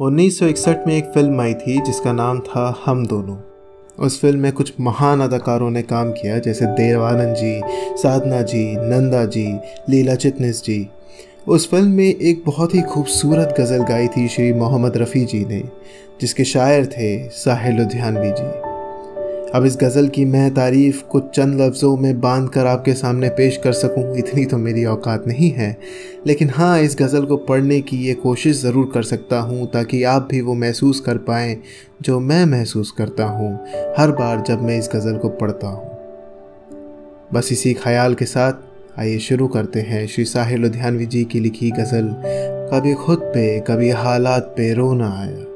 1961 में एक फ़िल्म आई थी जिसका नाम था हम दोनों। उस फ़िल्म में कुछ महान अदाकारों ने काम किया, जैसे देवानंद जी, साधना जी, नंदा जी, लीला चिटनिस जी। उस फ़िल्म में एक बहुत ही खूबसूरत गज़ल गाई थी श्री मोहम्मद रफ़ी जी ने, जिसके शायर थे साहिल लुधियानवी जी। अब इस गज़ल की मैं तारीफ़ कुछ चंद लफ्ज़ों में बाँध कर आपके सामने पेश कर सकूँ, इतनी तो मेरी औकात नहीं है। लेकिन हाँ इस गज़ल को पढ़ने की ये कोशिश ज़रूर कर सकता हूँ, ताकि आप भी वो महसूस कर पाएँ जो मैं महसूस करता हूँ, हर बार जब मैं इस गज़ल को पढ़ता हूँ। बस इसी ख्याल के साथ आइए शुरू करते हैं श्री साहिल लुधियानवी जी की लिखी गज़ल, कभी खुद पे, कभी हालात पे रोना आया।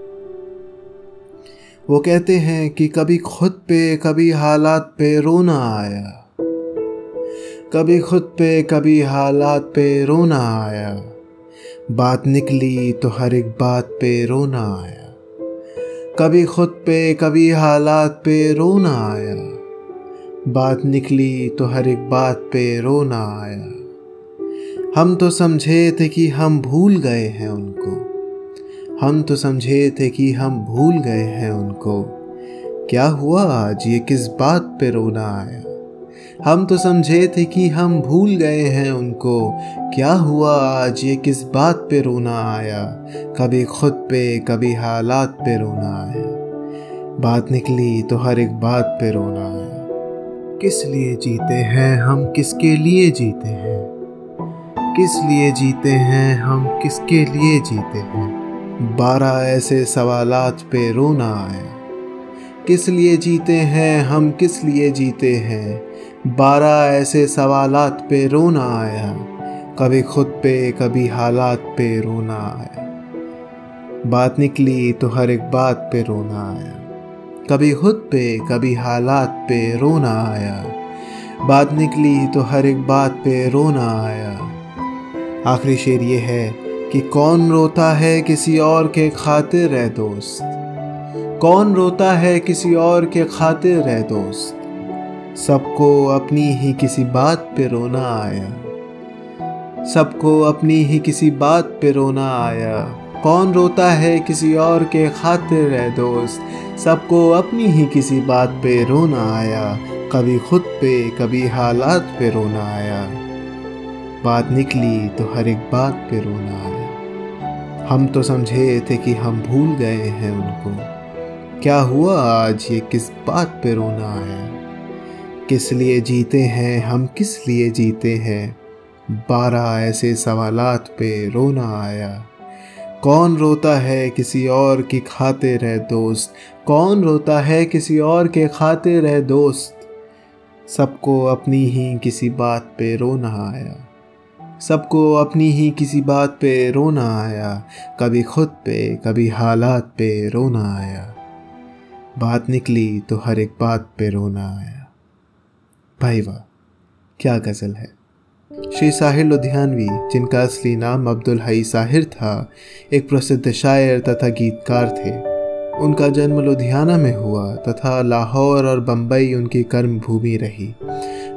वो कहते हैं कि कभी खुद पे, कभी हालात पे रोना आया। कभी खुद पे, कभी हालात पे रोना आया। बात निकली तो हर एक बात पे रोना आया। कभी खुद पे, कभी हालात पे रोना आया। बात निकली तो हर एक बात पे रोना आया। हम तो समझे थे कि हम भूल गए हैं उनको। हम तो समझे थे कि हम भूल गए हैं उनको। क्या हुआ आज? ये किस बात पे रोना आया? हम तो समझे थे कि हम भूल गए हैं उनको। क्या हुआ आज? ये किस बात पे रोना आया? कभी खुद पे, कभी हालात पे रोना आया। बात निकली तो हर एक बात पे रोना आया। किस लिए जीते हैं? हम किसके लिए जीते हैं? किस लिए जीते हैं? हम किसके लिए जीते हैं? बारह ऐसे सवालात पे रोना आया किस लिए जीते हैं, हम किस लिए जीते हैं? बारह ऐसे सवालात पे रोना आया कभी खुद पे, कभी हालात पे रोना आया बात निकली तो हर एक बात पे रोना आया कभी खुद पे, कभी हालात पे रोना आया बात निकली तो हर एक बात पे रोना आया आखिरी शेर ये है कि कौन रोता है किसी और के खातिर है दोस्त? कौन रोता है किसी और के खातिर है दोस्त? सबको अपनी ही किसी बात पे रोना आया। सबको अपनी ही किसी बात पे रोना आया। कौन रोता है किसी और के खातिर है दोस्त? सबको अपनी ही किसी बात पे रोना आया। कभी खुद पे, कभी हालात पे रोना आया। बात निकली तो हर एक बात पे रोना आया। हम तो समझे थे कि हम भूल गए हैं उनको। क्या हुआ आज? ये किस बात पे रोना आया किस लिए जीते हैं? हम किस लिए जीते हैं? बारह ऐसे सवालात पे रोना आया। कौन रोता है किसी और की खाते है दोस्त? कौन रोता है किसी और के खाते है दोस्त? सबको अपनी ही किसी बात पे रोना आया। सबको अपनी ही किसी बात पे रोना आया, कभी खुद पे, कभी हालात पे रोना आया। बात निकली तो हर एक बात पे रोना आया। भाई वाह, क्या गज़ल है। श्री साहिर लुधियानवी, जिनका असली नाम अब्दुल हई साहिर था, एक प्रसिद्ध शायर तथा गीतकार थे। उनका जन्म लुधियाना में हुआ तथा लाहौर और बम्बई उनकी कर्म भूमि रही।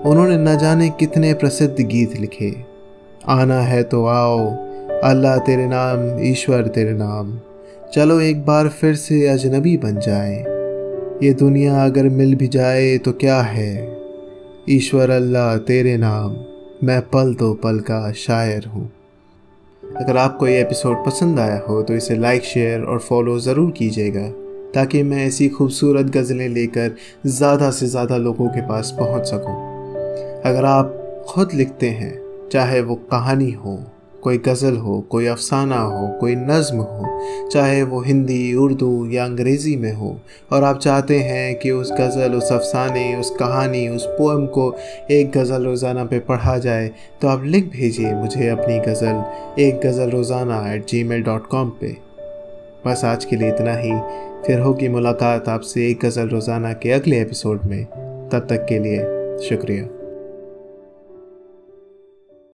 उन्होंने न जाने कितने प्रसिद्ध गीत लिखे। आना है तो आओ। अल्लाह तेरे नाम, ईश्वर तेरे नाम। चलो एक बार फिर से अजनबी बन जाए। ये दुनिया अगर मिल भी जाए तो क्या है? ईश्वर अल्लाह तेरे नाम। मैं पल तो पल का शायर हूँ। अगर आपको ये एपिसोड पसंद आया हो तो इसे लाइक, शेयर और फॉलो ज़रूर कीजिएगा, ताकि मैं ऐसी खूबसूरत गज़लें लेकर ज़्यादा से ज़्यादा लोगों के पास पहुँच सकूँ। अगर आप ख़ुद लिखते हैं चाहे वो कहानी हो, कोई गज़ल हो, कोई अफसाना हो, कोई नज़म हो, चाहे वो हिंदी, उर्दू या अंग्रेज़ी में हो, और आप चाहते हैं कि उस गज़ल, उस अफसाने, उस कहानी, उस पोएम को एक गज़ल रोज़ाना पे पढ़ा जाए तो आप लिख भेजिए मुझे अपनी गज़ल, एक गज़ल रोज़ाना at Gmail dot com पर बस आज के लिए इतना ही। फिर होगी मुलाकात आपसे एक गज़ल रोज़ाना के अगले एपिसोड में। तब तक के लिए शुक्रिया।